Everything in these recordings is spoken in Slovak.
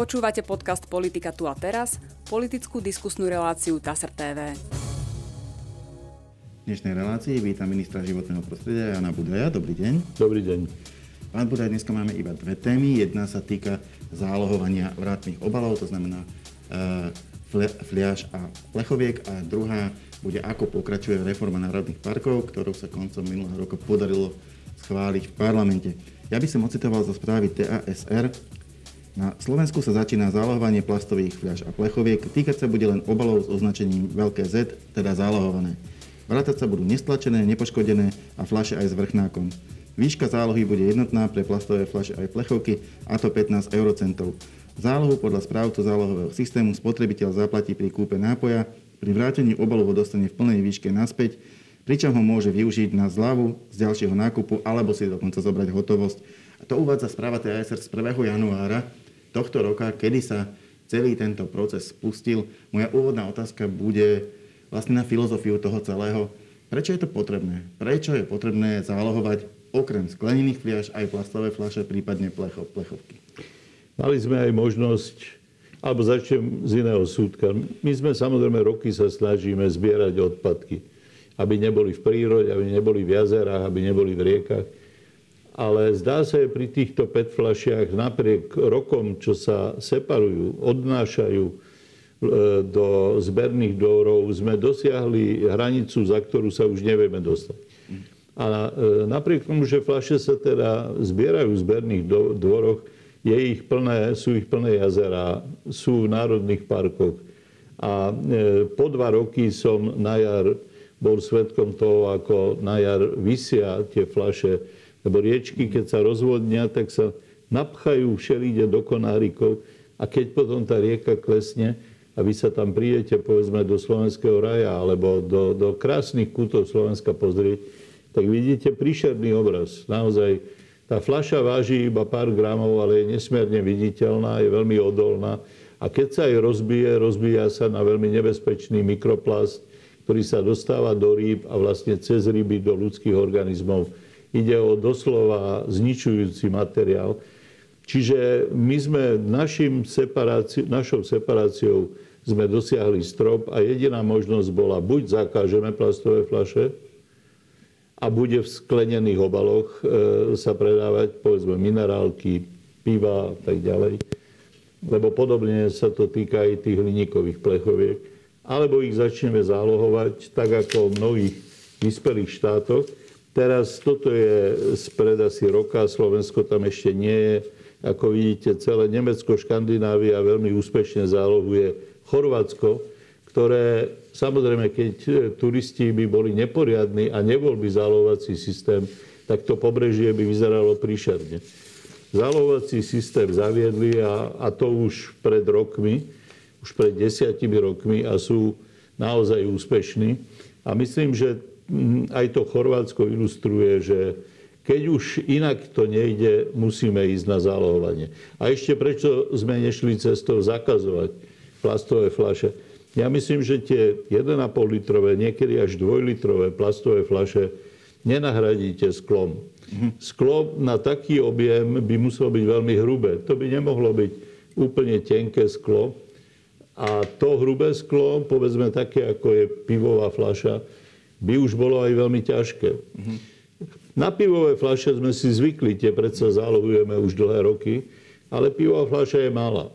Počúvate podcast Politika tu a teraz, politickú diskusnú reláciu TASR TV. V dnešnej relácii vítam ministra životného prostredia Jana Budaja. Dobrý deň. Dobrý deň. Pán Budaj, dneska máme iba dve témy. Jedna sa týka zálohovania vrátnych obalov, to znamená e, fliaž a plechoviek a druhá bude, ako pokračuje reforma národných parkov, ktorú sa koncom minulého roka podarilo schváliť v parlamente. Ja by som ocitoval zo správy TASR. Na Slovensku sa začína zálohovanie plastových fľaš a plechoviek. Týkať sa bude len obalov s označením veľké Z, teda zálohované. Vrátať sa budú nestlačené, nepoškodené a fľaše aj s vrchnákom. Výška zálohy bude jednotná pre plastové fľaše aj plechovky, a to 15 eurocentov. Zálohu podľa správcu zálohového systému spotrebiteľ zaplatí pri kúpe nápoja, pri vrátení obalu ho dostane v plnej výške naspäť pričom ho môže využiť na zľavu z ďalšieho nákupu alebo si dokonca zobrať hotovosť. To uvádza správa TASR z 1. januára tohto roka, kedy sa celý tento proces spustil. Moja úvodná otázka bude vlastne na filozofiu toho celého. Prečo je to potrebné? Prečo je potrebné zálohovať okrem sklenených fliaž aj plastové fľaše, prípadne plecho, plechovky? Mali sme aj možnosť, alebo začnem z iného súdka. My sme samozrejme roky sa snažíme zbierať odpadky aby neboli v prírode, aby neboli v jazerách, aby neboli v riekach. Ale zdá sa, že pri týchto PET fľašiach napriek rokom, čo sa separujú, odnášajú e, do zberných dvorov, sme dosiahli hranicu, za ktorú sa už nevieme dostať. A e, napriek tomu, že fľaše sa teda zbierajú v zberných dvoroch, je ich plné, sú ich plné jazera, sú v národných parkoch. A e, po dva roky som na jar bol svetkom toho, ako na jar vysia tie flaše. Lebo riečky, keď sa rozvodnia, tak sa napchajú všelide do konárikov a keď potom tá rieka klesne a vy sa tam prídete, povedzme, do Slovenského raja alebo do, do krásnych kútov Slovenska pozrieť, tak vidíte príšerný obraz. Naozaj, tá fľaša váži iba pár gramov, ale je nesmierne viditeľná, je veľmi odolná. A keď sa aj rozbije, rozbíja sa na veľmi nebezpečný mikroplast, ktorý sa dostáva do rýb a vlastne cez ryby do ľudských organizmov. Ide o doslova zničujúci materiál. Čiže my sme našim separáci- našou separáciou sme dosiahli strop a jediná možnosť bola, buď zakážeme plastové flaše a bude v sklenených obaloch e, sa predávať, povedzme, minerálky, piva a tak ďalej. Lebo podobne sa to týka aj tých hliníkových plechoviek alebo ich začneme zálohovať, tak ako v mnohých vyspelých štátoch. Teraz toto je spred asi roka, Slovensko tam ešte nie je. Ako vidíte, celé Nemecko, Škandinávia veľmi úspešne zálohuje Chorvátsko, ktoré samozrejme, keď turisti by boli neporiadni a nebol by zálohovací systém, tak to pobrežie by vyzeralo príšerne. Zálohovací systém zaviedli a, a to už pred rokmi už pred desiatimi rokmi a sú naozaj úspešní. A myslím, že aj to Chorvátsko ilustruje, že keď už inak to nejde, musíme ísť na zálohovanie. A ešte prečo sme nešli cestou zakazovať plastové fľaše? Ja myslím, že tie 1,5 litrové, niekedy až 2 litrové plastové fľaše nenahradíte sklom. Mhm. Sklo na taký objem by muselo byť veľmi hrubé. To by nemohlo byť úplne tenké sklo, a to hrubé sklo, povedzme také, ako je pivová fľaša, by už bolo aj veľmi ťažké. Na pivové fľaše sme si zvykli, tie predsa zálohujeme už dlhé roky, ale pivová fľaša je malá.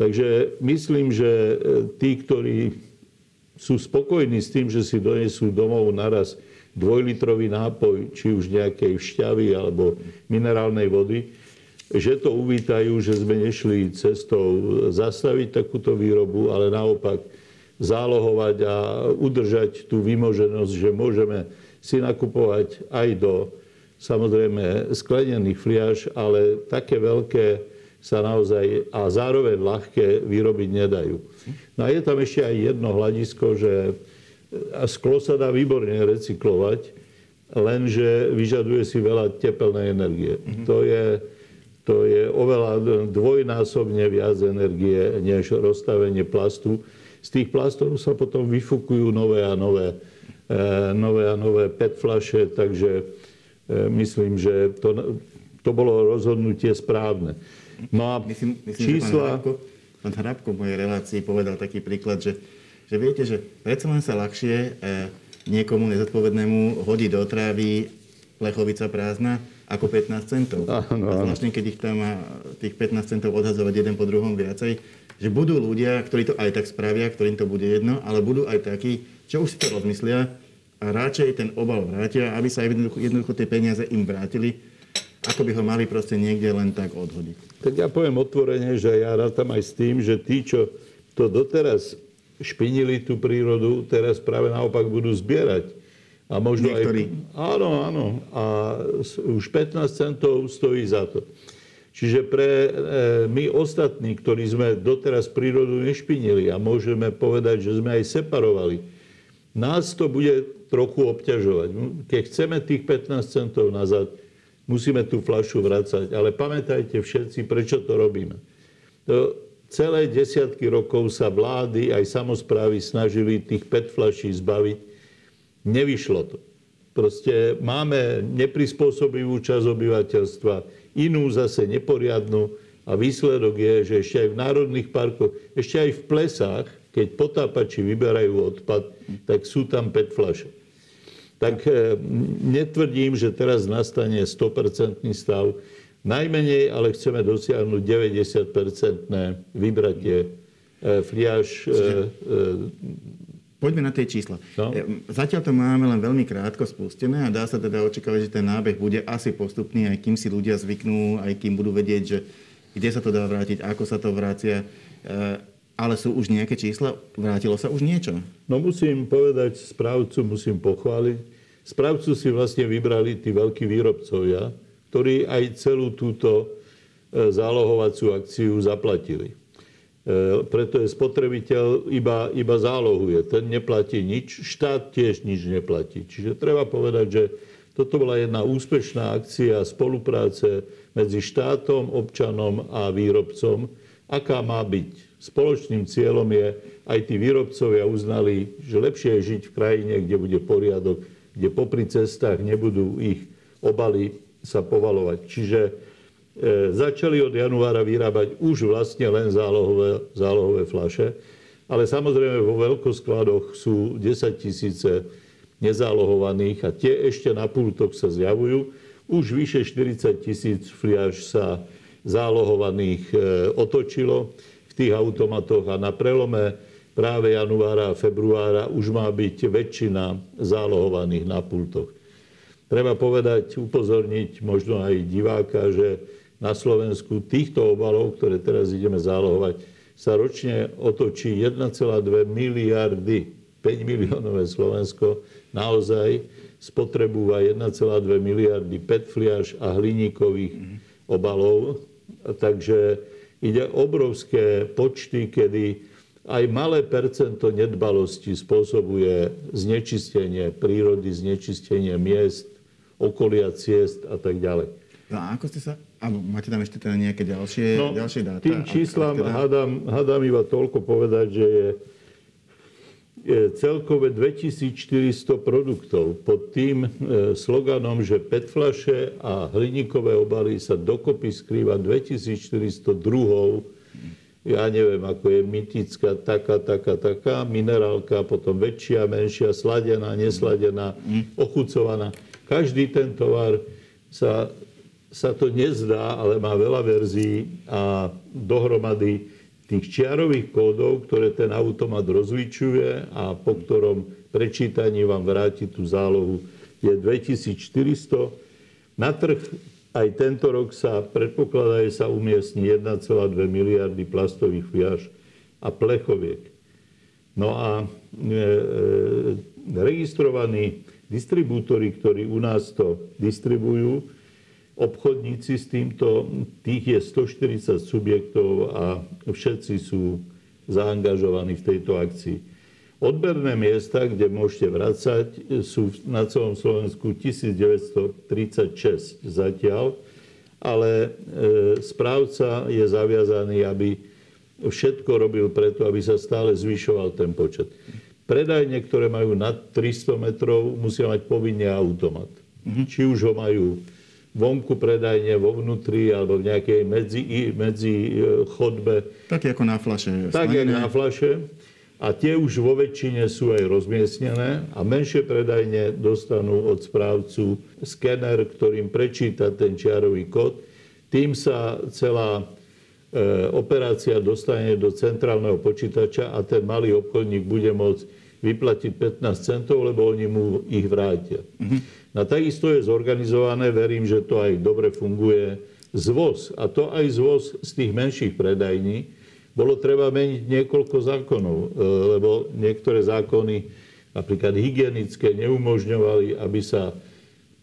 Takže myslím, že e, tí, ktorí sú spokojní s tým, že si donesú domov naraz dvojlitrový nápoj, či už nejakej šťavy alebo minerálnej vody, že to uvítajú, že sme nešli cestou zastaviť takúto výrobu, ale naopak zálohovať a udržať tú vymoženosť, že môžeme si nakupovať aj do samozrejme sklenených fliaž, ale také veľké sa naozaj a zároveň ľahké vyrobiť nedajú. No a je tam ešte aj jedno hľadisko, že sklo sa dá výborne recyklovať, lenže vyžaduje si veľa tepelnej energie. Mm-hmm. To je to je oveľa dvojnásobne viac energie než rozstavenie plastu. Z tých plastov sa potom vyfukujú nové a nové, e, nové, a nové PET flaše, takže e, myslím, že to, to bolo rozhodnutie správne. No a Myslím, myslím čísla... že pán Hrabko, pán Hrabko v mojej relácii povedal taký príklad, že, že viete, že predsa len sa ľahšie e, niekomu nezodpovednému hodí do trávy plechovica prázdna ako 15 centov. Áno, áno. zvláštne, keď ich tam má tých 15 centov odhazovať jeden po druhom viacej, že budú ľudia, ktorí to aj tak spravia, ktorým to bude jedno, ale budú aj takí, čo už si to rozmyslia a radšej ten obal vrátia, aby sa jednoducho, jednoducho tie peniaze im vrátili, ako by ho mali proste niekde len tak odhodiť. Tak ja poviem otvorene, že ja rátam aj s tým, že tí, čo to doteraz špinili tú prírodu, teraz práve naopak budú zbierať. A možno Niektorí. Aj, áno, áno. A už 15 centov stojí za to. Čiže pre e, my ostatní, ktorí sme doteraz prírodu nešpinili a môžeme povedať, že sme aj separovali, nás to bude trochu obťažovať. Keď chceme tých 15 centov nazad, musíme tú fľašu vracať. Ale pamätajte všetci, prečo to robíme. To celé desiatky rokov sa vlády aj samozprávy snažili tých PET fľaší zbaviť. Nevyšlo to. Proste máme neprispôsobivú časť obyvateľstva, inú zase neporiadnu a výsledok je, že ešte aj v národných parkoch, ešte aj v plesách, keď potápači vyberajú odpad, tak sú tam PET fľaše. Tak e, netvrdím, že teraz nastane 100% stav. Najmenej, ale chceme dosiahnuť 90% vybratie e, fliaž. Poďme na tie čísla. No. E, Zatiaľ to máme len veľmi krátko spustené a dá sa teda očakávať, že ten nábeh bude asi postupný, aj kým si ľudia zvyknú, aj kým budú vedieť, že kde sa to dá vrátiť, ako sa to vrácia. E, Ale sú už nejaké čísla? Vrátilo sa už niečo? No musím povedať, správcu musím pochváliť. Správcu si vlastne vybrali tí veľkí výrobcovia, ktorí aj celú túto e, zálohovaciu akciu zaplatili. E, Preto je spotrebiteľ iba, iba zálohuje. Ten neplatí nič, štát tiež nič neplatí. Čiže treba povedať, že toto bola jedna úspešná akcia spolupráce medzi štátom, občanom a výrobcom, aká má byť. Spoločným cieľom je, aj tí výrobcovia uznali, že lepšie je žiť v krajine, kde bude poriadok, kde popri cestách nebudú ich obaly sa povalovať. Čiže začali od januára vyrábať už vlastne len zálohové, zálohové flaše, ale samozrejme vo veľkoskladoch sú 10 tisíce nezálohovaných a tie ešte na pultoch sa zjavujú. Už vyše 40 tisíc fliaž sa zálohovaných e, otočilo v tých automatoch a na prelome práve januára a februára už má byť väčšina zálohovaných na pultoch. Treba povedať, upozorniť možno aj diváka, že na Slovensku týchto obalov, ktoré teraz ideme zálohovať, sa ročne otočí 1,2 miliardy. 5 miliónové Slovensko naozaj spotrebúva 1,2 miliardy PET fliaž a hliníkových obalov. Takže ide obrovské počty, kedy aj malé percento nedbalosti spôsobuje znečistenie prírody, znečistenie miest, okolia ciest a tak ďalej. No a ako ste sa... A máte tam ešte teda nejaké ďalšie, No, ďalšie dáta? tým Ak- číslam ak teda- hádam, hádam iba toľko povedať, že je, je celkové 2400 produktov pod tým e, sloganom, že PET flaše a hliníkové obaly sa dokopy skrýva 2400 druhov ja neviem, ako je mytická, taká, taká, taká, minerálka, potom väčšia, menšia, sladená, nesladená, ochucovaná. Každý ten tovar sa, sa to nezdá, ale má veľa verzií a dohromady tých čiarových kódov, ktoré ten automat rozličuje a po ktorom prečítaní vám vráti tú zálohu, je 2400. Na trh aj tento rok sa predpokladá, že sa umiestni 1,2 miliardy plastových fliaž a plechoviek. No a e, e, registrovaní distribútory, ktorí u nás to distribujú, obchodníci s týmto, tých je 140 subjektov a všetci sú zaangažovaní v tejto akcii. Odberné miesta, kde môžete vracať, sú na celom Slovensku 1936 zatiaľ, ale e, správca je zaviazaný, aby všetko robil preto, aby sa stále zvyšoval ten počet. Predajne, ktoré majú nad 300 metrov, musia mať povinne automat. Či už ho majú vonku predajne, vo vnútri alebo v nejakej medzi, medzi e, chodbe. Tak ako na flaše. Tak ako na flaše. A tie už vo väčšine sú aj rozmiestnené a menšie predajne dostanú od správcu skener, ktorým prečíta ten čiarový kód. Tým sa celá e, operácia dostane do centrálneho počítača a ten malý obchodník bude môcť vyplatiť 15 centov, lebo oni mu ich vrátia. Mm-hmm. No takisto je zorganizované, verím, že to aj dobre funguje, zvoz. A to aj zvoz z tých menších predajní. Bolo treba meniť niekoľko zákonov, e, lebo niektoré zákony, napríklad hygienické, neumožňovali, aby sa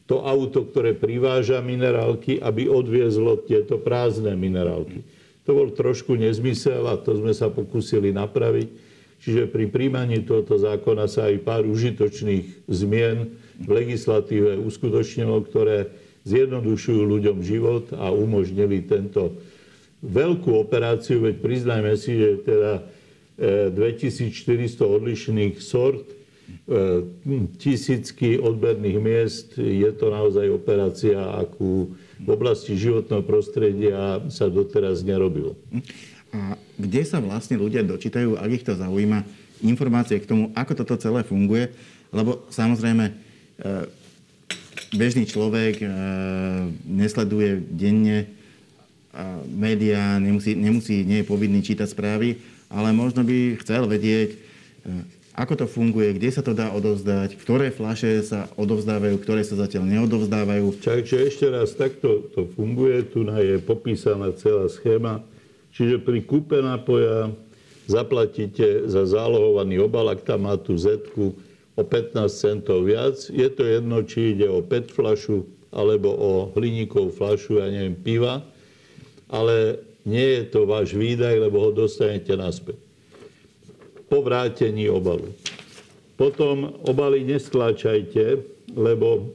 to auto, ktoré priváža minerálky, aby odviezlo tieto prázdne minerálky. To bol trošku nezmysel a to sme sa pokúsili napraviť. Čiže pri príjmaní tohoto zákona sa aj pár užitočných zmien v legislatíve uskutočnilo, ktoré zjednodušujú ľuďom život a umožnili tento veľkú operáciu, veď priznajme si, že teda 2400 e, odlišných sort, e, tisícky odberných miest, je to naozaj operácia, akú v oblasti životného prostredia sa doteraz nerobilo. A kde sa vlastne ľudia dočítajú, ak ich to zaujíma, informácie k tomu, ako toto celé funguje? Lebo samozrejme, bežný človek e, nesleduje denne médiá, nemusí, nemusí, nie je povinný čítať správy, ale možno by chcel vedieť, e, ako to funguje, kde sa to dá odovzdať, ktoré flaše sa odovzdávajú, ktoré sa zatiaľ neodovzdávajú. Takže ešte raz, takto to funguje, tu je popísaná celá schéma. Čiže pri kúpe nápoja zaplatíte za zálohovaný obal, ak tam má tú zetku, o 15 centov viac. Je to jedno, či ide o PET flašu alebo o hliníkovú flašu, ja neviem, piva, ale nie je to váš výdaj, lebo ho dostanete naspäť. Po vrátení obalu. Potom obaly neskláčajte, lebo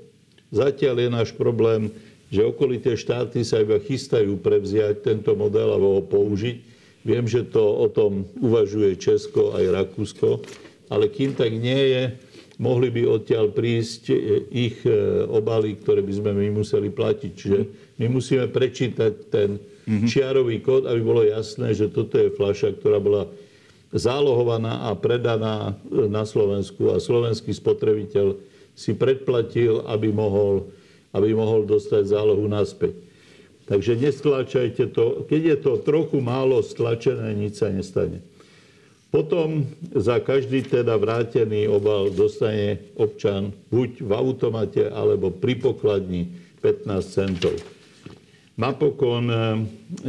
zatiaľ je náš problém, že okolité štáty sa iba chystajú prevziať tento model a ho použiť. Viem, že to o tom uvažuje Česko aj Rakúsko, ale kým tak nie je, mohli by odtiaľ prísť e, ich e, obaly, ktoré by sme my museli platiť. Čiže my musíme prečítať ten mhm. čiarový kód, aby bolo jasné, že toto je fľaša, ktorá bola zálohovaná a predaná e, na Slovensku a slovenský spotrebiteľ si predplatil, aby mohol, aby mohol dostať zálohu naspäť. Takže nestlačajte to. Keď je to trochu málo stlačené, nič sa nestane. Potom za každý teda vrátený obal dostane občan buď v automate alebo pri pokladni 15 centov. Napokon e,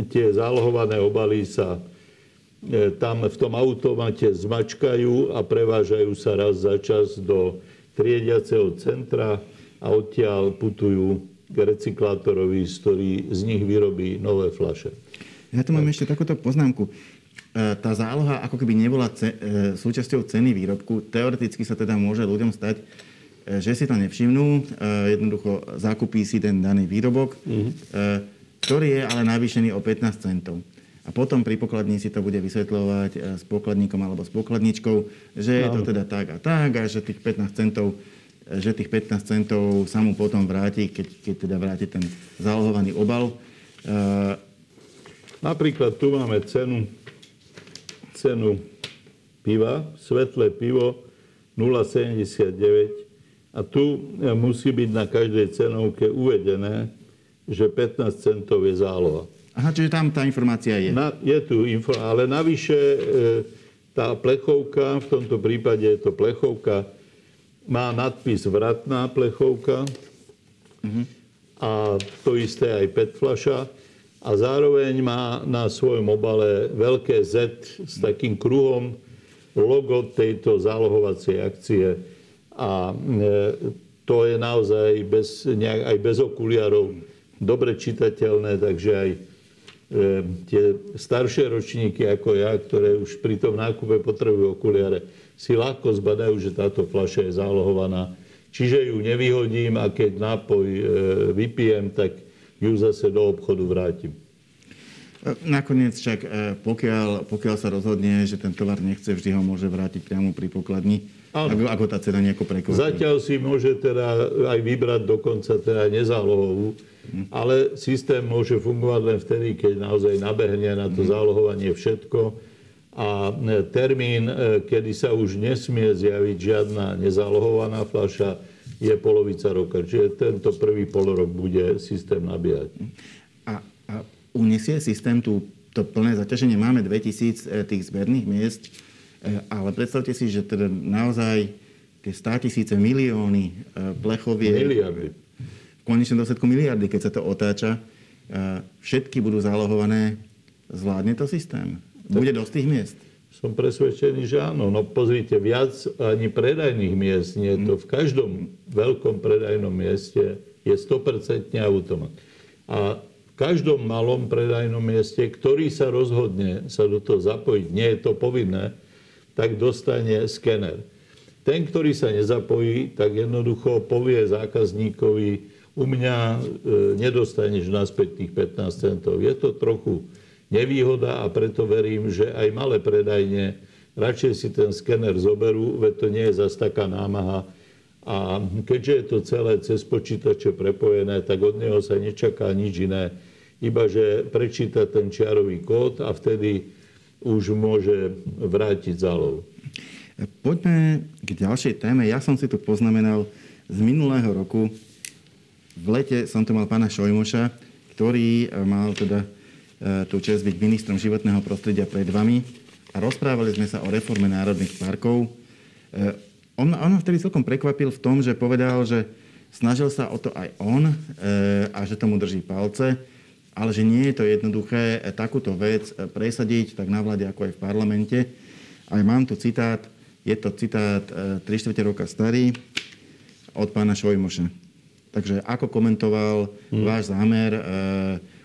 tie zálohované obaly sa e, tam v tom automate zmačkajú a prevážajú sa raz za čas do triediaceho centra a odtiaľ putujú k recyklátorovi, ktorý z nich vyrobí nové flaše. Ja tu mám ešte takúto poznámku. E, tá záloha ako keby nebola ce, e, súčasťou ceny výrobku. Teoreticky sa teda môže ľuďom stať, e, že si to nevšimnú, jednoducho zakúpí si ten daný výrobok, mm-hmm. ktorý je ale navýšený o 15 centov. A potom pri pokladni si to bude vysvetľovať s pokladníkom alebo s pokladničkou, že je to teda tak a tak a že tých 15 centov že tých 15 centov sa mu potom vráti, keď, keď teda vráti ten zálohovaný obal. Napríklad tu máme cenu cenu piva, svetlé pivo 0,79 a tu e, musí byť na každej cenovke uvedené, že 15 centov je záloha. Aha, čiže tam tá informácia je. Na, je tu, info, ale navyše e, tá plechovka, v tomto prípade je to plechovka, má nadpis vratná plechovka uh-huh. a to isté aj PET flaša a zároveň má na svojom obale veľké Z s takým kruhom logo tejto zálohovacej akcie a e, to je naozaj bez, aj bez okuliarov dobre čitateľné, takže aj e, tie staršie ročníky ako ja, ktoré už pri tom nákupe potrebujú okuliare, si ľahko zbadajú, že táto fľaša je zálohovaná. Čiže ju nevyhodím a keď nápoj e, vypijem, tak ju zase do obchodu vrátim. Nakoniec však, e, pokiaľ, pokiaľ sa rozhodne, že ten tovar nechce, vždy ho môže vrátiť priamo pri pokladni, ako, ako tá cena nejako prekvapí. Zatiaľ si môže teda aj vybrať dokonca teda nezálohovú, hm. ale systém môže fungovať len vtedy, keď naozaj nabehne na to hm. zálohovanie všetko a e, termín, e, kedy sa už nesmie zjaviť žiadna nezálohovaná fľaša, je polovica roka. Čiže tento prvý polorok bude systém nabíjať. A uniesie systém tú, to plné zaťaženie. Máme 2000 e, tých zberných miest, e, ale predstavte si, že teda naozaj tie 100 tisíce, milióny e, plechovie... Miliardy. V konečnom dôsledku miliardy, keď sa to otáča. Všetky budú zálohované. Zvládne to systém? Bude dosť tých miest? Som presvedčený, že áno. No pozrite, viac ani predajných miest nie. To v každom veľkom predajnom mieste je 100% automat. A v každom malom predajnom mieste, ktorý sa rozhodne sa do toho zapojiť, nie je to povinné, tak dostane skener. Ten, ktorý sa nezapojí, tak jednoducho povie zákazníkovi, u mňa e, nedostaneš naspäť tých 15 centov. Je to trochu nevýhoda a preto verím, že aj malé predajne radšej si ten skener zoberú, veď to nie je zase taká námaha. A keďže je to celé cez počítače prepojené, tak od neho sa nečaká nič iné, iba že prečíta ten čiarový kód a vtedy už môže vrátiť zálohu. Poďme k ďalšej téme. Ja som si tu poznamenal z minulého roku. V lete som tu mal pána Šojmoša, ktorý e, mal teda e, čest byť ministrom životného prostredia pred vami a rozprávali sme sa o reforme národných parkov. E, on, on ma vtedy celkom prekvapil v tom, že povedal, že snažil sa o to aj on a že tomu drží palce ale že nie je to jednoduché takúto vec presadiť tak na vláde, ako aj v parlamente. Aj mám tu citát, je to citát 3 eh, čtvrte roka starý od pána Šojmoša. Takže ako komentoval hmm. váš zámer e,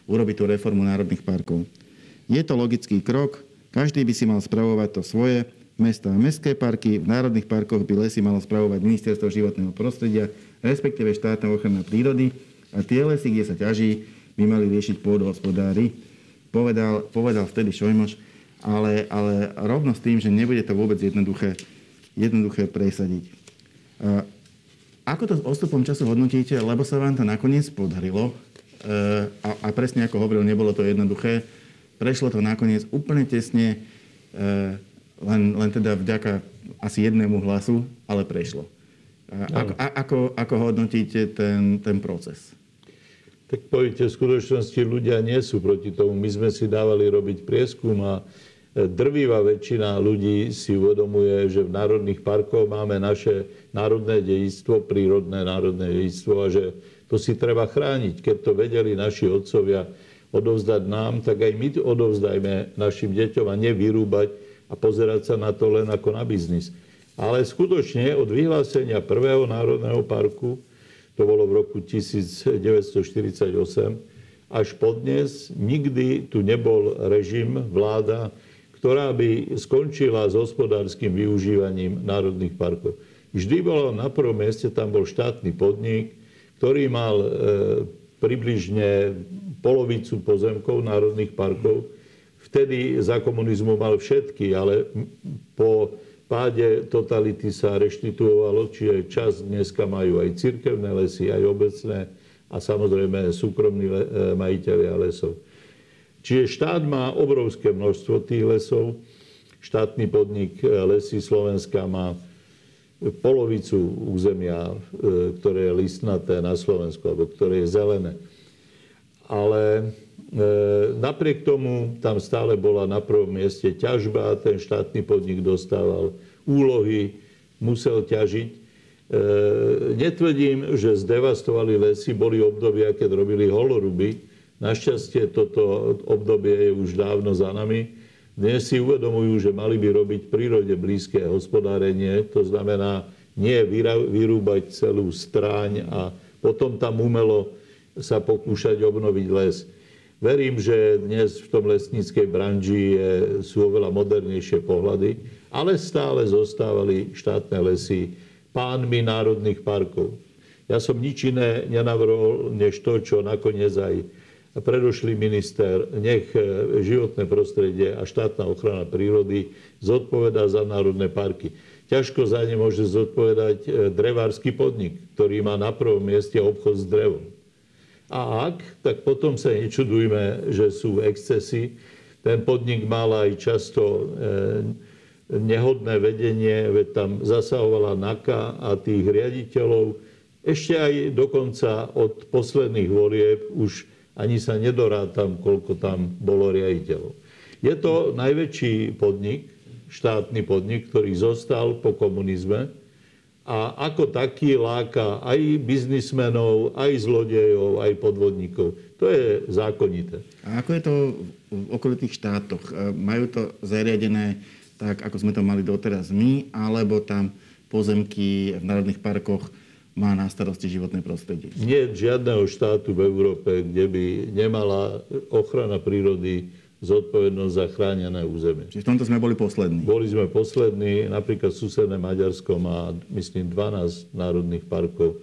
urobiť tú reformu národných parkov? Je to logický krok, každý by si mal spravovať to svoje, mesta a mestské parky, v národných parkoch by lesy malo spravovať ministerstvo životného prostredia, respektíve štátna ochrana prírody a tie lesy, kde sa ťaží, by mali riešiť pôdohospodári. Povedal, povedal vtedy Šojmoš, ale, ale rovno s tým, že nebude to vôbec jednoduché, jednoduché presadiť. A ako to s odstupom času hodnotíte, lebo sa vám to nakoniec podarilo a, a presne ako hovoril, nebolo to jednoduché. Prešlo to nakoniec úplne tesne, e, len, len teda vďaka asi jednému hlasu, ale prešlo. A, ako, ako, ako hodnotíte ten, ten proces? Tak poviete, v skutočnosti ľudia nie sú proti tomu. My sme si dávali robiť prieskum a e, drvivá väčšina ľudí si uvedomuje, že v národných parkoch máme naše národné dejstvo, prírodné národné dejstvo a že to si treba chrániť. Keď to vedeli naši otcovia odovzdať nám, tak aj my odovzdajme našim deťom a nevyrúbať a pozerať sa na to len ako na biznis. Ale skutočne od vyhlásenia prvého národného parku to bolo v roku 1948, až podnes nikdy tu nebol režim, vláda, ktorá by skončila s hospodárskym využívaním národných parkov. Vždy bolo na prvom mieste, tam bol štátny podnik, ktorý mal e, približne polovicu pozemkov národných parkov. Vtedy za komunizmu mal všetky, ale po páde totality sa reštituovalo, čiže čas dneska majú aj cirkevné lesy, aj obecné a samozrejme súkromní e, majiteľia lesov. Čiže štát má obrovské množstvo tých lesov. Štátny podnik e, Lesy Slovenska má polovicu územia, e, ktoré je listnaté na Slovensku, alebo ktoré je zelené. Ale napriek tomu tam stále bola na prvom mieste ťažba, ten štátny podnik dostával úlohy, musel ťažiť. E, netvrdím, že zdevastovali lesy, boli obdobia, keď robili holoruby. Našťastie toto obdobie je už dávno za nami. Dnes si uvedomujú, že mali by robiť prírode blízke hospodárenie, to znamená nie vyrúbať celú stráň a potom tam umelo sa pokúšať obnoviť les. Verím, že dnes v tom lesníckej branži je, sú oveľa modernejšie pohľady, ale stále zostávali štátne lesy pánmi národných parkov. Ja som nič iné nenavrhol, než to, čo nakoniec aj predošlý minister, nech e, životné prostredie a štátna ochrana prírody zodpovedá za národné parky. Ťažko za ne môže zodpovedať e, drevársky podnik, ktorý má na prvom mieste obchod s drevom. A ak, tak potom sa nečudujme, že sú excesy. Ten podnik mal aj často nehodné vedenie, veď tam zasahovala NAKA a tých riaditeľov. Ešte aj dokonca od posledných volieb už ani sa nedorátam, koľko tam bolo riaditeľov. Je to najväčší podnik, štátny podnik, ktorý zostal po komunizme a ako taký láka aj biznismenov, aj zlodejov, aj podvodníkov. To je zákonité. A ako je to v okolitých štátoch? Majú to zariadené tak ako sme to mali doteraz my, alebo tam pozemky v národných parkoch má na starosti životné prostredie. Nie žiadneho štátu v Európe, kde by nemala ochrana prírody zodpovednosť za chránené územie. Čiže v tomto sme boli poslední. Boli sme poslední, napríklad susedné Maďarsko má, myslím, 12 národných parkov.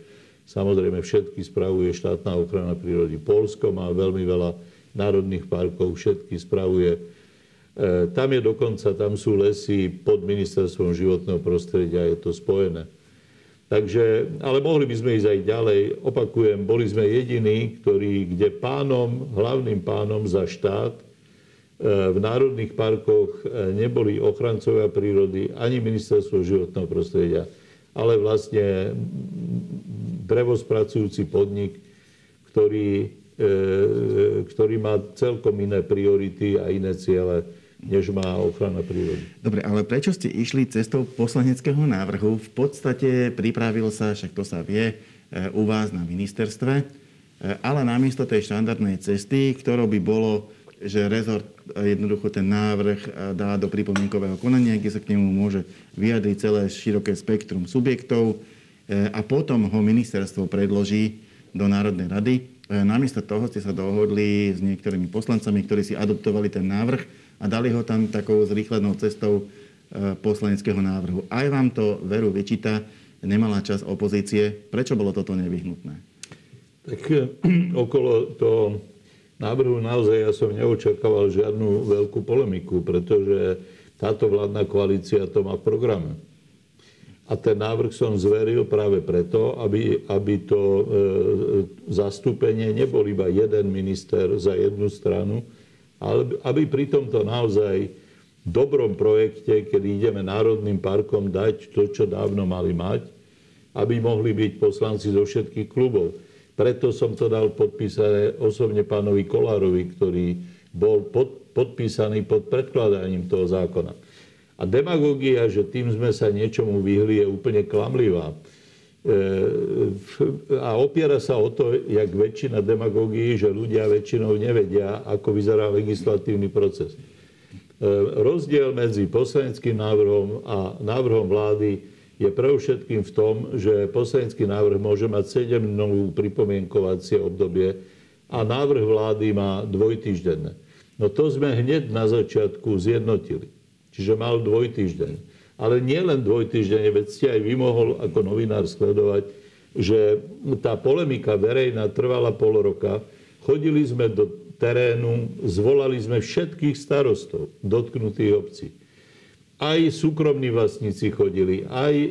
Samozrejme, všetky spravuje štátna ochrana prírody. Polsko má veľmi veľa národných parkov, všetky spravuje E, tam je dokonca, tam sú lesy pod ministerstvom životného prostredia, je to spojené. Takže, ale mohli by sme ísť aj ďalej. Opakujem, boli sme jediní, ktorí, kde pánom, hlavným pánom za štát e, v národných parkoch e, neboli ochrancovia prírody ani ministerstvo životného prostredia, ale vlastne drevospracujúci podnik, ktorý, ktorý má celkom iné priority a iné ciele než má ochrana prírody. Dobre, ale prečo ste išli cestou poslaneckého návrhu? V podstate pripravil sa, však to sa vie, e, u vás na ministerstve, e, ale namiesto tej štandardnej cesty, ktorou by bolo, že rezort jednoducho ten návrh dá do pripomienkového konania, kde sa k nemu môže vyjadriť celé široké spektrum subjektov a potom ho ministerstvo predloží do Národnej rady. Namiesto toho ste sa dohodli s niektorými poslancami, ktorí si adoptovali ten návrh a dali ho tam takou zrýchlenou cestou e, poslaneckého návrhu. Aj vám to veru vyčíta, nemala čas opozície. Prečo bolo toto nevyhnutné? Tak e, okolo toho návrhu naozaj ja som neočakával žiadnu veľkú polemiku, pretože táto vládna koalícia to má v programe. A ten návrh som zveril práve preto, aby, aby to e, zastúpenie nebol iba jeden minister za jednu stranu, aby pri tomto naozaj dobrom projekte, keď ideme Národným parkom dať to, čo dávno mali mať, aby mohli byť poslanci zo všetkých klubov. Preto som to dal podpísané osobne pánovi Kolárovi, ktorý bol pod, podpísaný pod predkladaním toho zákona. A demagogia, že tým sme sa niečomu vyhli, je úplne klamlivá. E, a opiera sa o to, jak väčšina demagógií, že ľudia väčšinou nevedia, ako vyzerá legislatívny proces. E, rozdiel medzi poslaneckým návrhom a návrhom vlády je všetkým v tom, že poslanecký návrh môže mať 7 dnovú pripomienkovacie obdobie a návrh vlády má dvojtýždenné. No to sme hneď na začiatku zjednotili. Čiže mal dvojtýždenné. Ale nie len dvojtýždenne, veď ste aj vy mohol ako novinár sledovať, že tá polemika verejná trvala pol roka. Chodili sme do terénu, zvolali sme všetkých starostov dotknutých obcí. Aj súkromní vlastníci chodili, aj e,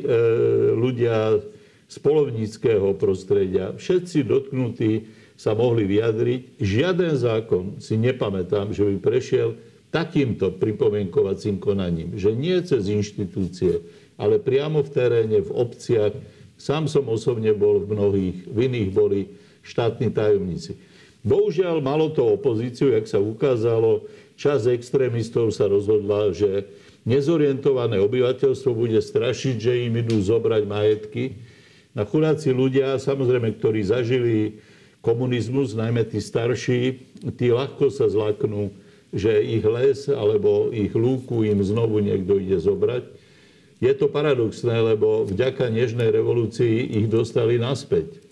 ľudia z polovníckého prostredia. Všetci dotknutí sa mohli vyjadriť. Žiaden zákon si nepamätám, že by prešiel takýmto pripomienkovacím konaním, že nie cez inštitúcie, ale priamo v teréne, v obciach. Sám som osobne bol v mnohých, v iných boli štátni tajomníci. Bohužiaľ, malo to opozíciu, jak sa ukázalo, čas extrémistov sa rozhodla, že nezorientované obyvateľstvo bude strašiť, že im idú zobrať majetky. Na chudáci ľudia, samozrejme, ktorí zažili komunizmus, najmä tí starší, tí ľahko sa zlaknú že ich les alebo ich lúku im znovu niekto ide zobrať. Je to paradoxné, lebo vďaka Nežnej revolúcii ich dostali naspäť.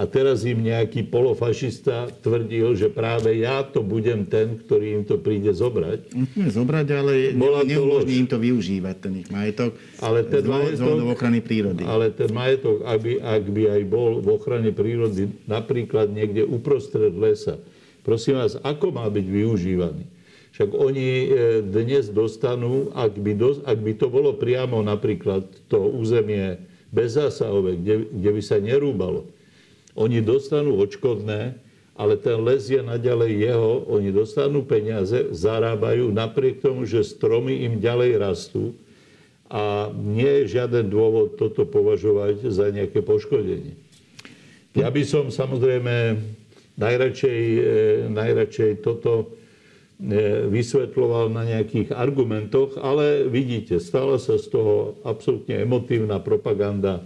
A teraz im nejaký polofašista tvrdil, že práve ja to budem ten, ktorý im to príde zobrať. Nie zobrať, ale Bola neumožní im to využívať, ten ich majetok ale ten majetok, v ochrany prírody. Ale ten majetok, ak by, ak by aj bol v ochrane prírody, napríklad niekde uprostred lesa, prosím vás, ako má byť využívaný? Však oni e, dnes dostanú, ak by, do, ak by to bolo priamo napríklad to územie bezzásahové, kde, kde by sa nerúbalo, oni dostanú odškodné, ale ten les je naďalej jeho, oni dostanú peniaze, zarábajú napriek tomu, že stromy im ďalej rastú. A nie je žiaden dôvod toto považovať za nejaké poškodenie. Ja by som samozrejme najradšej, e, najradšej toto vysvetloval na nejakých argumentoch, ale vidíte, stala sa z toho absolútne emotívna propaganda.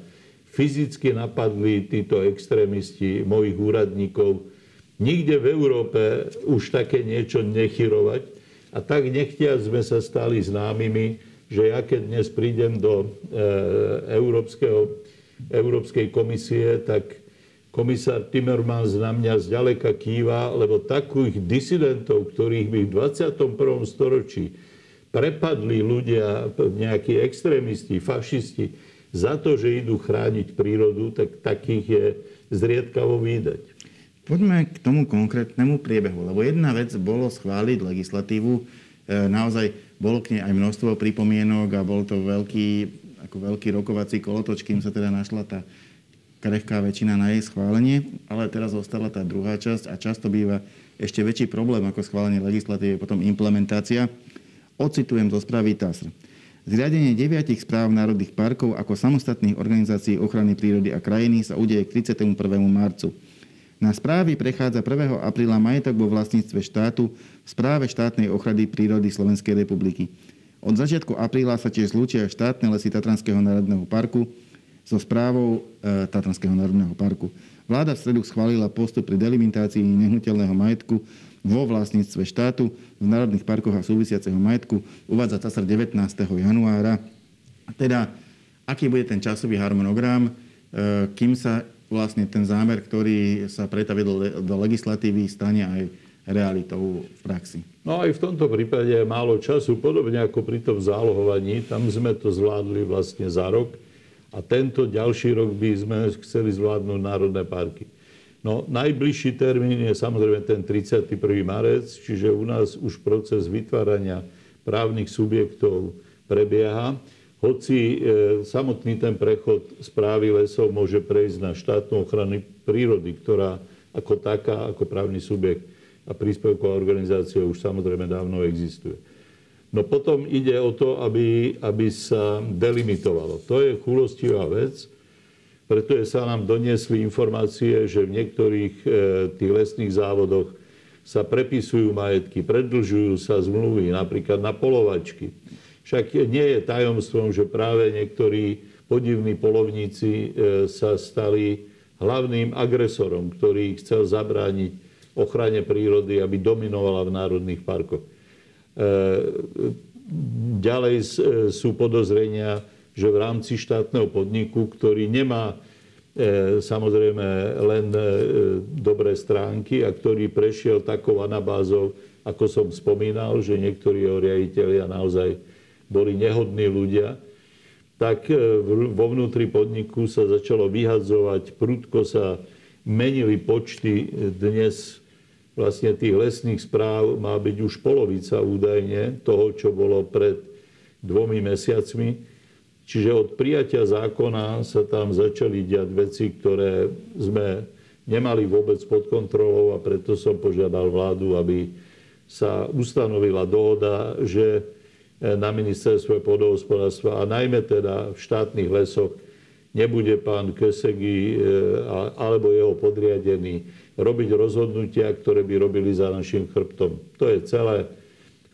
Fyzicky napadli títo extrémisti mojich úradníkov, Nikde v Európe už také niečo nechyrovať. A tak nechtia sme sa stali známymi, že ja keď dnes prídem do e, Európskeho, Európskej komisie, tak komisár Timmermans na mňa zďaleka kýva, lebo takých disidentov, ktorých by v 21. storočí prepadli ľudia, nejakí extrémisti, fašisti, za to, že idú chrániť prírodu, tak takých je zriedkavo výdať. Poďme k tomu konkrétnemu priebehu, lebo jedna vec bolo schváliť legislatívu, e, naozaj bolo k nej aj množstvo pripomienok a bol to veľký, ako veľký rokovací kolotoč, kým sa teda našla tá krehká väčšina na jej schválenie, ale teraz zostala tá druhá časť a často býva ešte väčší problém ako schválenie legislatívy, potom implementácia. Ocitujem zo správy TASR. Zriadenie deviatich správ národných parkov ako samostatných organizácií ochrany prírody a krajiny sa udeje k 31. marcu. Na správy prechádza 1. apríla majetok vo vlastníctve štátu v správe štátnej ochrany prírody Slovenskej republiky. Od začiatku apríla sa tiež zlúčia štátne lesy Tatranského národného parku so správou e, Tatranského národného parku. Vláda v stredu schválila postup pri delimitácii nehnuteľného majetku vo vlastníctve štátu v národných parkoch a súvisiaceho majetku uvádza TASR 19. januára. Teda, aký bude ten časový harmonogram, e, kým sa vlastne ten zámer, ktorý sa pretavil do, do legislatívy, stane aj realitou v praxi. No aj v tomto prípade je málo času, podobne ako pri tom zálohovaní. Tam sme to zvládli vlastne za rok a tento ďalší rok by sme chceli zvládnuť národné parky. No, najbližší termín je samozrejme ten 31. marec, čiže u nás už proces vytvárania právnych subjektov prebieha hoci e, samotný ten prechod správy lesov môže prejsť na štátnu ochranu prírody, ktorá ako taká, ako právny subjekt a príspevková organizácia už samozrejme dávno existuje. No potom ide o to, aby, aby sa delimitovalo. To je chulostivá vec, pretože sa nám doniesli informácie, že v niektorých e, tých lesných závodoch sa prepisujú majetky, predlžujú sa zmluvy, napríklad na polovačky však nie je tajomstvom, že práve niektorí podivní polovníci e, sa stali hlavným agresorom, ktorý chcel zabrániť ochrane prírody, aby dominovala v národných parkoch. E, ďalej e, sú podozrenia, že v rámci štátneho podniku, ktorý nemá samozrejme len dobré stránky a ktorý prešiel takou anabázou, ako som spomínal, že niektorí jeho riaditeľia naozaj boli nehodní ľudia, tak e, vo vnútri podniku sa začalo vyhadzovať, prudko sa menili počty dnes vlastne tých lesných správ má byť už polovica údajne toho, čo bolo pred dvomi mesiacmi. Čiže od prijatia zákona sa tam začali diať veci, ktoré sme nemali vôbec pod kontrolou a preto som požiadal vládu, aby sa ustanovila dohoda, že na ministerstve pôdohospodárstva a najmä teda v štátnych lesoch nebude pán Kesegi e, alebo jeho podriadený robiť rozhodnutia, ktoré by robili za našim chrbtom. To je celé.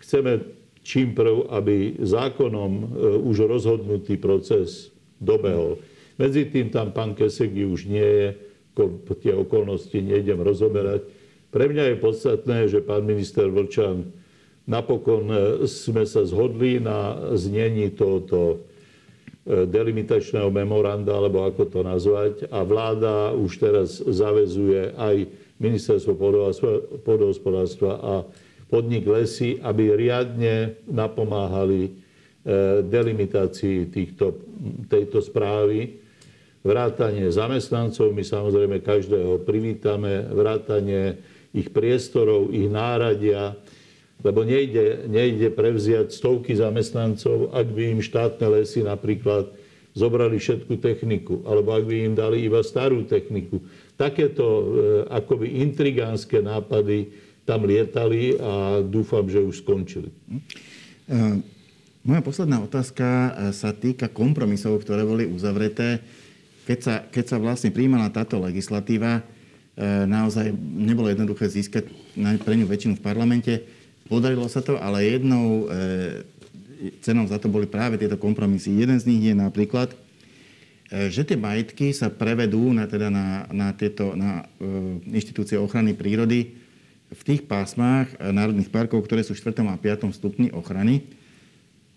Chceme čím prv, aby zákonom e, už rozhodnutý proces dobehol. Medzi tým tam pán Kesegi už nie je, tie okolnosti nejdem rozoberať. Pre mňa je podstatné, že pán minister Vlčan Napokon e, sme sa zhodli na znení tohoto delimitačného memoranda, alebo ako to nazvať. A vláda už teraz zavezuje aj ministerstvo pôdohospodárstva a podnik lesy, aby riadne napomáhali e, delimitácii týchto, tejto správy. Vrátanie zamestnancov, my samozrejme každého privítame, vrátanie ich priestorov, ich náradia, lebo nejde, nejde prevziať stovky zamestnancov, ak by im štátne lesy napríklad zobrali všetku techniku, alebo ak by im dali iba starú techniku. Takéto e, akoby intrigánske nápady tam lietali a dúfam, že už skončili. E, moja posledná otázka e, sa týka kompromisov, ktoré boli uzavreté. Keď sa, keď sa vlastne príjmala táto legislatíva, naozaj nebolo jednoduché získať pre ňu väčšinu v parlamente. Podarilo sa to, ale jednou cenou za to boli práve tieto kompromisy. Jeden z nich je napríklad, e, že tie majetky sa prevedú na, teda na, na, tieto, na uh, inštitúcie ochrany prírody v tých pásmach e, národných parkov, ktoré sú v 4. a 5. stupni ochrany,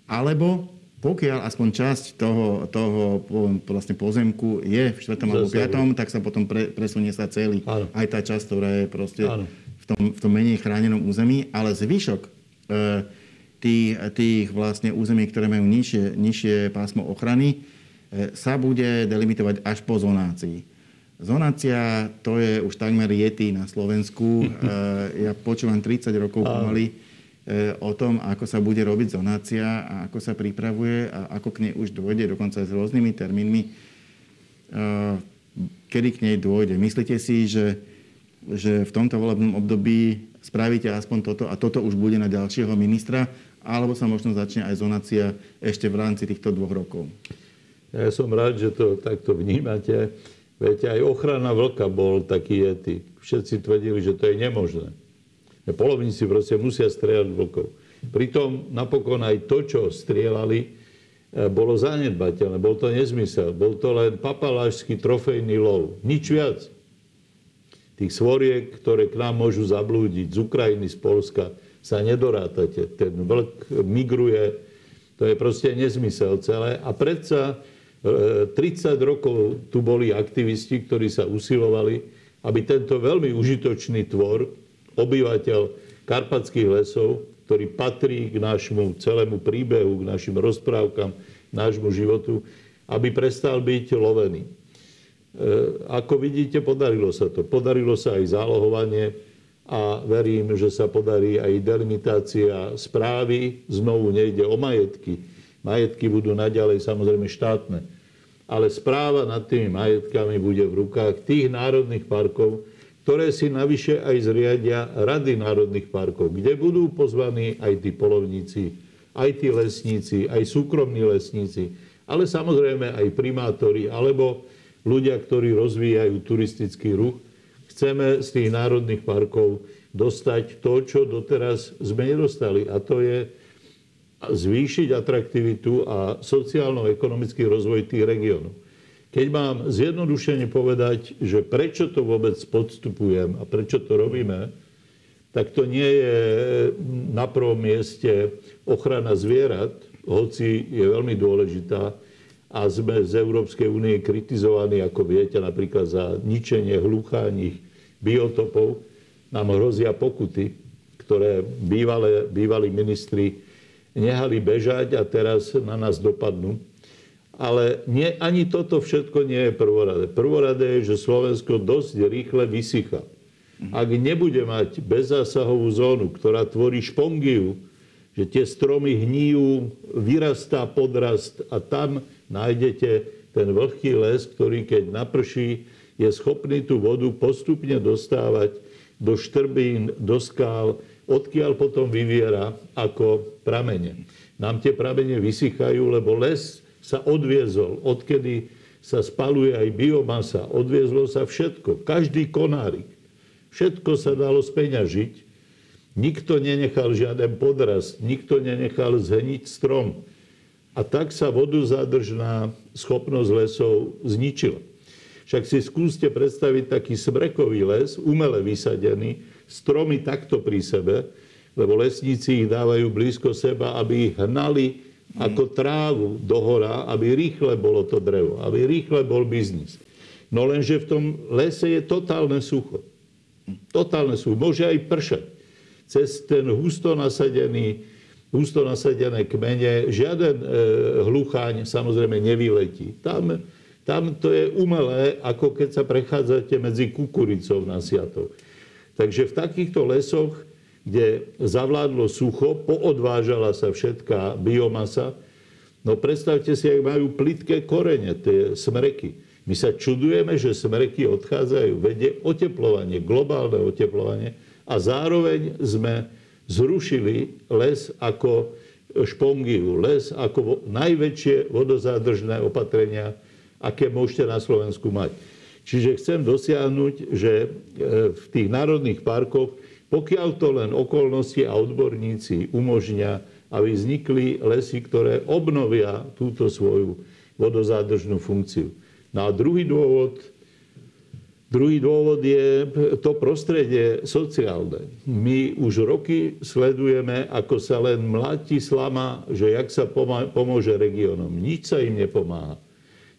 alebo pokiaľ aspoň časť toho, toho vlastne pozemku je v 4. alebo 5., tak sa potom pre, presunie sa celý. Áno. Aj tá časť, ktorá je proste v tom, v tom menej chránenom území, ale zvyšok e, tých, tých vlastne území, ktoré majú nižšie, nižšie pásmo ochrany, e, sa bude delimitovať až po zonácii. Zonácia to je už takmer jety na Slovensku. E, ja počúvam 30 rokov pomaly o tom, ako sa bude robiť zonácia a ako sa pripravuje a ako k nej už dôjde, dokonca s rôznymi termínmi, kedy k nej dôjde. Myslíte si, že, že v tomto volebnom období spravíte aspoň toto a toto už bude na ďalšieho ministra, alebo sa možno začne aj zonácia ešte v rámci týchto dvoch rokov. Ja som rád, že to takto vnímate. Viete, aj ochrana vlka bol taký etik. Všetci tvrdili, že to je nemožné. Polovníci proste musia strieľať vlkov. Pritom napokon aj to, čo strieľali, e, bolo zanedbateľné. Bol to nezmysel. Bol to len papalášsky trofejný lov. Nič viac. Tých svoriek, ktoré k nám môžu zablúdiť z Ukrajiny, z Polska, sa nedorátate. Ten vlk migruje, to je proste nezmysel celé. A predsa 30 e, rokov tu boli aktivisti, ktorí sa usilovali, aby tento veľmi užitočný tvor, obyvateľ karpatských lesov, ktorý patrí k nášmu celému príbehu, k našim rozprávkam, nášmu životu, aby prestal byť lovený. E, ako vidíte, podarilo sa to. Podarilo sa aj zálohovanie a verím, že sa podarí aj delimitácia správy. Znovu nejde o majetky. Majetky budú naďalej samozrejme štátne. Ale správa nad tými majetkami bude v rukách tých národných parkov, ktoré si navyše aj zriadia rady národných parkov, kde budú pozvaní aj tí polovníci, aj tí lesníci, aj súkromní lesníci, ale samozrejme aj primátori alebo ľudia, ktorí rozvíjajú turistický ruch chceme z tých národných parkov dostať to, čo doteraz sme nedostali. A to je zvýšiť atraktivitu a sociálno-ekonomický rozvoj tých regiónov. Keď mám zjednodušene povedať, že prečo to vôbec podstupujem a prečo to robíme, tak to nie je na prvom mieste ochrana zvierat, hoci je veľmi dôležitá, a sme z Európskej únie kritizovaní, ako viete, napríklad za ničenie hlucháních biotopov. Nám hrozia pokuty, ktoré bývalé, bývalí ministri nehali bežať a teraz na nás dopadnú. Ale nie, ani toto všetko nie je prvoradé. Prvoradé je, že Slovensko dosť rýchle vysycha. Ak nebude mať bezzásahovú zónu, ktorá tvorí špongiu, že tie stromy hníjú, vyrastá podrast a tam nájdete ten vlhký les, ktorý keď naprší, je schopný tú vodu postupne dostávať do štrbín, do skál, odkiaľ potom vyviera ako pramene. Nám tie pramene vysychajú, lebo les sa odviezol, odkedy sa spaluje aj biomasa, odviezlo sa všetko, každý konárik. Všetko sa dalo speňažiť, nikto nenechal žiaden podrast, nikto nenechal zheniť strom. A tak sa vodozádržná schopnosť lesov zničila. Však si skúste predstaviť taký smrekový les, umele vysadený, stromy takto pri sebe, lebo lesníci ich dávajú blízko seba, aby ich hnali ako trávu do hora, aby rýchle bolo to drevo, aby rýchle bol biznis. No lenže v tom lese je totálne sucho. Totálne sucho. Môže aj pršať. Cez ten husto nasadený husto nasadené kmene, žiaden e, hlucháň samozrejme nevyletí. Tam, tam to je umelé, ako keď sa prechádzate medzi kukuricou na siatok. Takže v takýchto lesoch, kde zavládlo sucho, poodvážala sa všetká biomasa, no predstavte si, ak majú plitké korene, tie smreky. My sa čudujeme, že smreky odchádzajú. Vedie oteplovanie, globálne oteplovanie a zároveň sme zrušili les ako špongiu, les ako najväčšie vodozádržné opatrenia, aké môžete na Slovensku mať. Čiže chcem dosiahnuť, že e, v tých národných parkoch, pokiaľ to len okolnosti a odborníci umožnia, aby vznikli lesy, ktoré obnovia túto svoju vodozádržnú funkciu. No a druhý dôvod, Druhý dôvod je to prostredie sociálne. My už roky sledujeme, ako sa len mladí slama, že jak sa pomôže regiónom. Nič sa im nepomáha.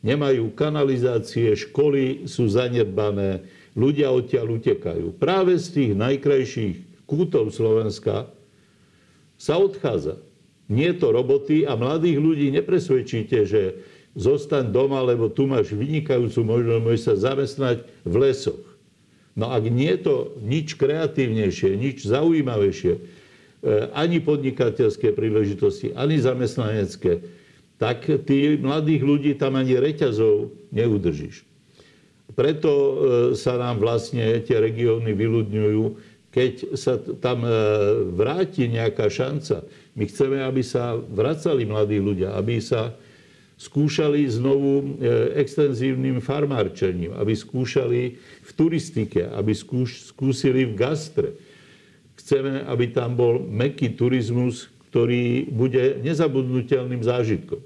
Nemajú kanalizácie, školy sú zanedbané, ľudia odtiaľ utekajú. Práve z tých najkrajších kútov Slovenska sa odchádza. Nie to roboty a mladých ľudí nepresvedčíte, že zostaň doma, lebo tu máš vynikajúcu možnosť, môžeš sa zamestnať v lesoch. No ak nie je to nič kreatívnejšie, nič zaujímavejšie, e, ani podnikateľské príležitosti, ani zamestnanecké, tak tí mladých ľudí tam ani reťazov neudržíš. Preto e, sa nám vlastne tie regióny vyľudňujú, keď sa tam e, vráti nejaká šanca. My chceme, aby sa vracali mladí ľudia, aby sa skúšali znovu e, extenzívnym farmárčením, aby skúšali v turistike, aby skúš, skúsili v gastre. Chceme, aby tam bol meký turizmus, ktorý bude nezabudnutelným zážitkom.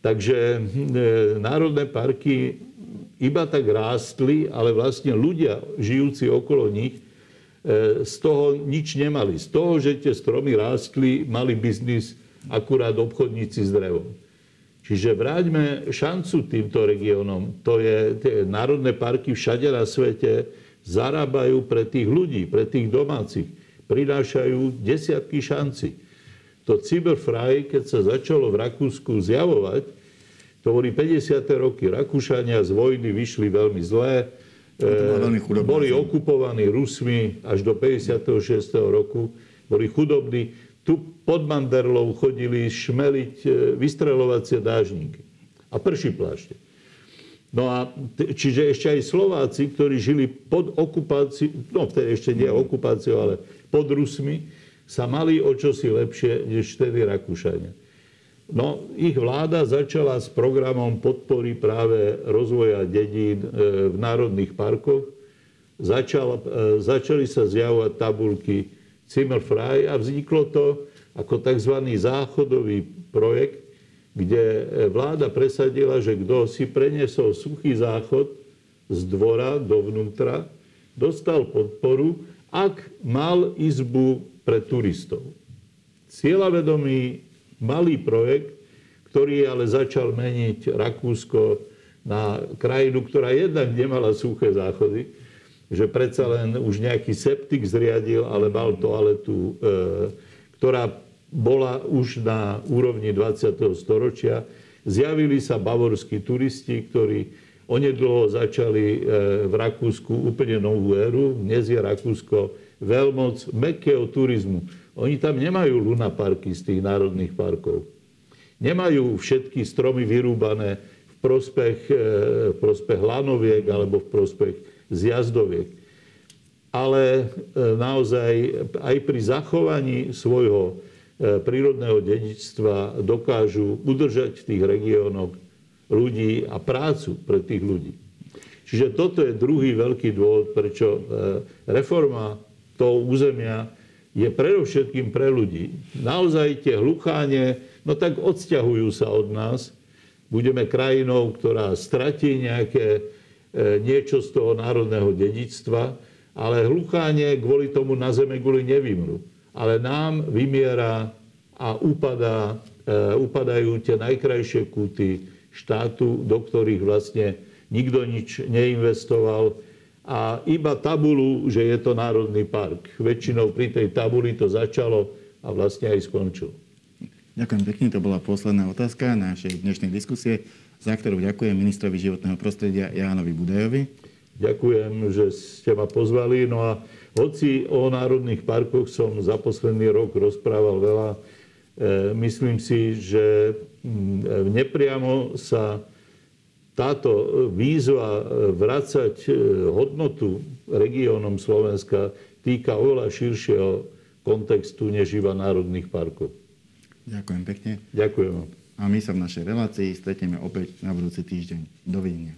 Takže e, národné parky iba tak rástli, ale vlastne ľudia žijúci okolo nich e, z toho nič nemali. Z toho, že tie stromy rástli, mali biznis akurát obchodníci s drevom. Čiže vráťme šancu týmto regiónom. To je, tie národné parky všade na svete zarábajú pre tých ľudí, pre tých domácich. Prinášajú desiatky šanci. To Cyberfrei, keď sa začalo v Rakúsku zjavovať, to boli 50. roky. Rakúšania z vojny vyšli veľmi zlé. E, boli okupovaní Rusmi až do 56. roku. Boli chudobní tu pod Manderlou chodili šmeliť e, vystrelovacie dážniky a prší plášte. No a čiže ešte aj Slováci, ktorí žili pod okupáciou, no vtedy ešte nie okupáciou, ale pod Rusmi, sa mali o čosi lepšie než vtedy Rakúšania. No, ich vláda začala s programom podpory práve rozvoja dedín e, v národných parkoch. Začal, e, začali sa zjavovať tabulky Zimmerfrei a vzniklo to ako tzv. záchodový projekt, kde e, vláda presadila, že kto si preniesol suchý záchod z dvora dovnútra, dostal podporu, ak mal izbu pre turistov. Cieľavedomý malý projekt, ktorý ale začal meniť Rakúsko na krajinu, ktorá jednak nemala suché záchody, že predsa len už nejaký septik zriadil, ale mal toaletu, e, ktorá bola už na úrovni 20. storočia. Zjavili sa bavorskí turisti, ktorí onedlho začali e, v Rakúsku úplne novú éru. Dnes je Rakúsko veľmoc mekého turizmu. Oni tam nemajú lunaparky z tých národných parkov. Nemajú všetky stromy vyrúbané v prospech, e, v prospech lanoviek alebo v prospech z. Ale e, naozaj aj pri zachovaní svojho e, prírodného dedičstva dokážu udržať v tých regiónoch ľudí a prácu pre tých ľudí. Čiže toto je druhý veľký dôvod, prečo e, reforma toho územia je predovšetkým pre ľudí. Naozaj tie hlucháne, no tak odsťahujú sa od nás. Budeme krajinou, ktorá stratí nejaké niečo z toho národného dedičstva, ale hlucháne kvôli tomu na zeme guli nevymrú. Ale nám vymiera a upadá, e, upadajú tie najkrajšie kúty štátu, do ktorých vlastne nikto nič neinvestoval a iba tabulu, že je to národný park. Väčšinou pri tej tabuli to začalo a vlastne aj skončilo. Ďakujem pekne, to bola posledná otázka našej dnešnej diskusie za ktorú ďakujem ministrovi životného prostredia Jánovi Budajovi. Ďakujem, že ste ma pozvali. No a hoci o národných parkoch som za posledný rok rozprával veľa, e, myslím si, že mm, nepriamo sa táto výzva vracať e, hodnotu regiónom Slovenska týka oveľa širšieho kontextu než iba národných parkov. Ďakujem pekne. Ďakujem. A my sa v našej relácii stretieme opäť na budúci týždeň. Dovidenia.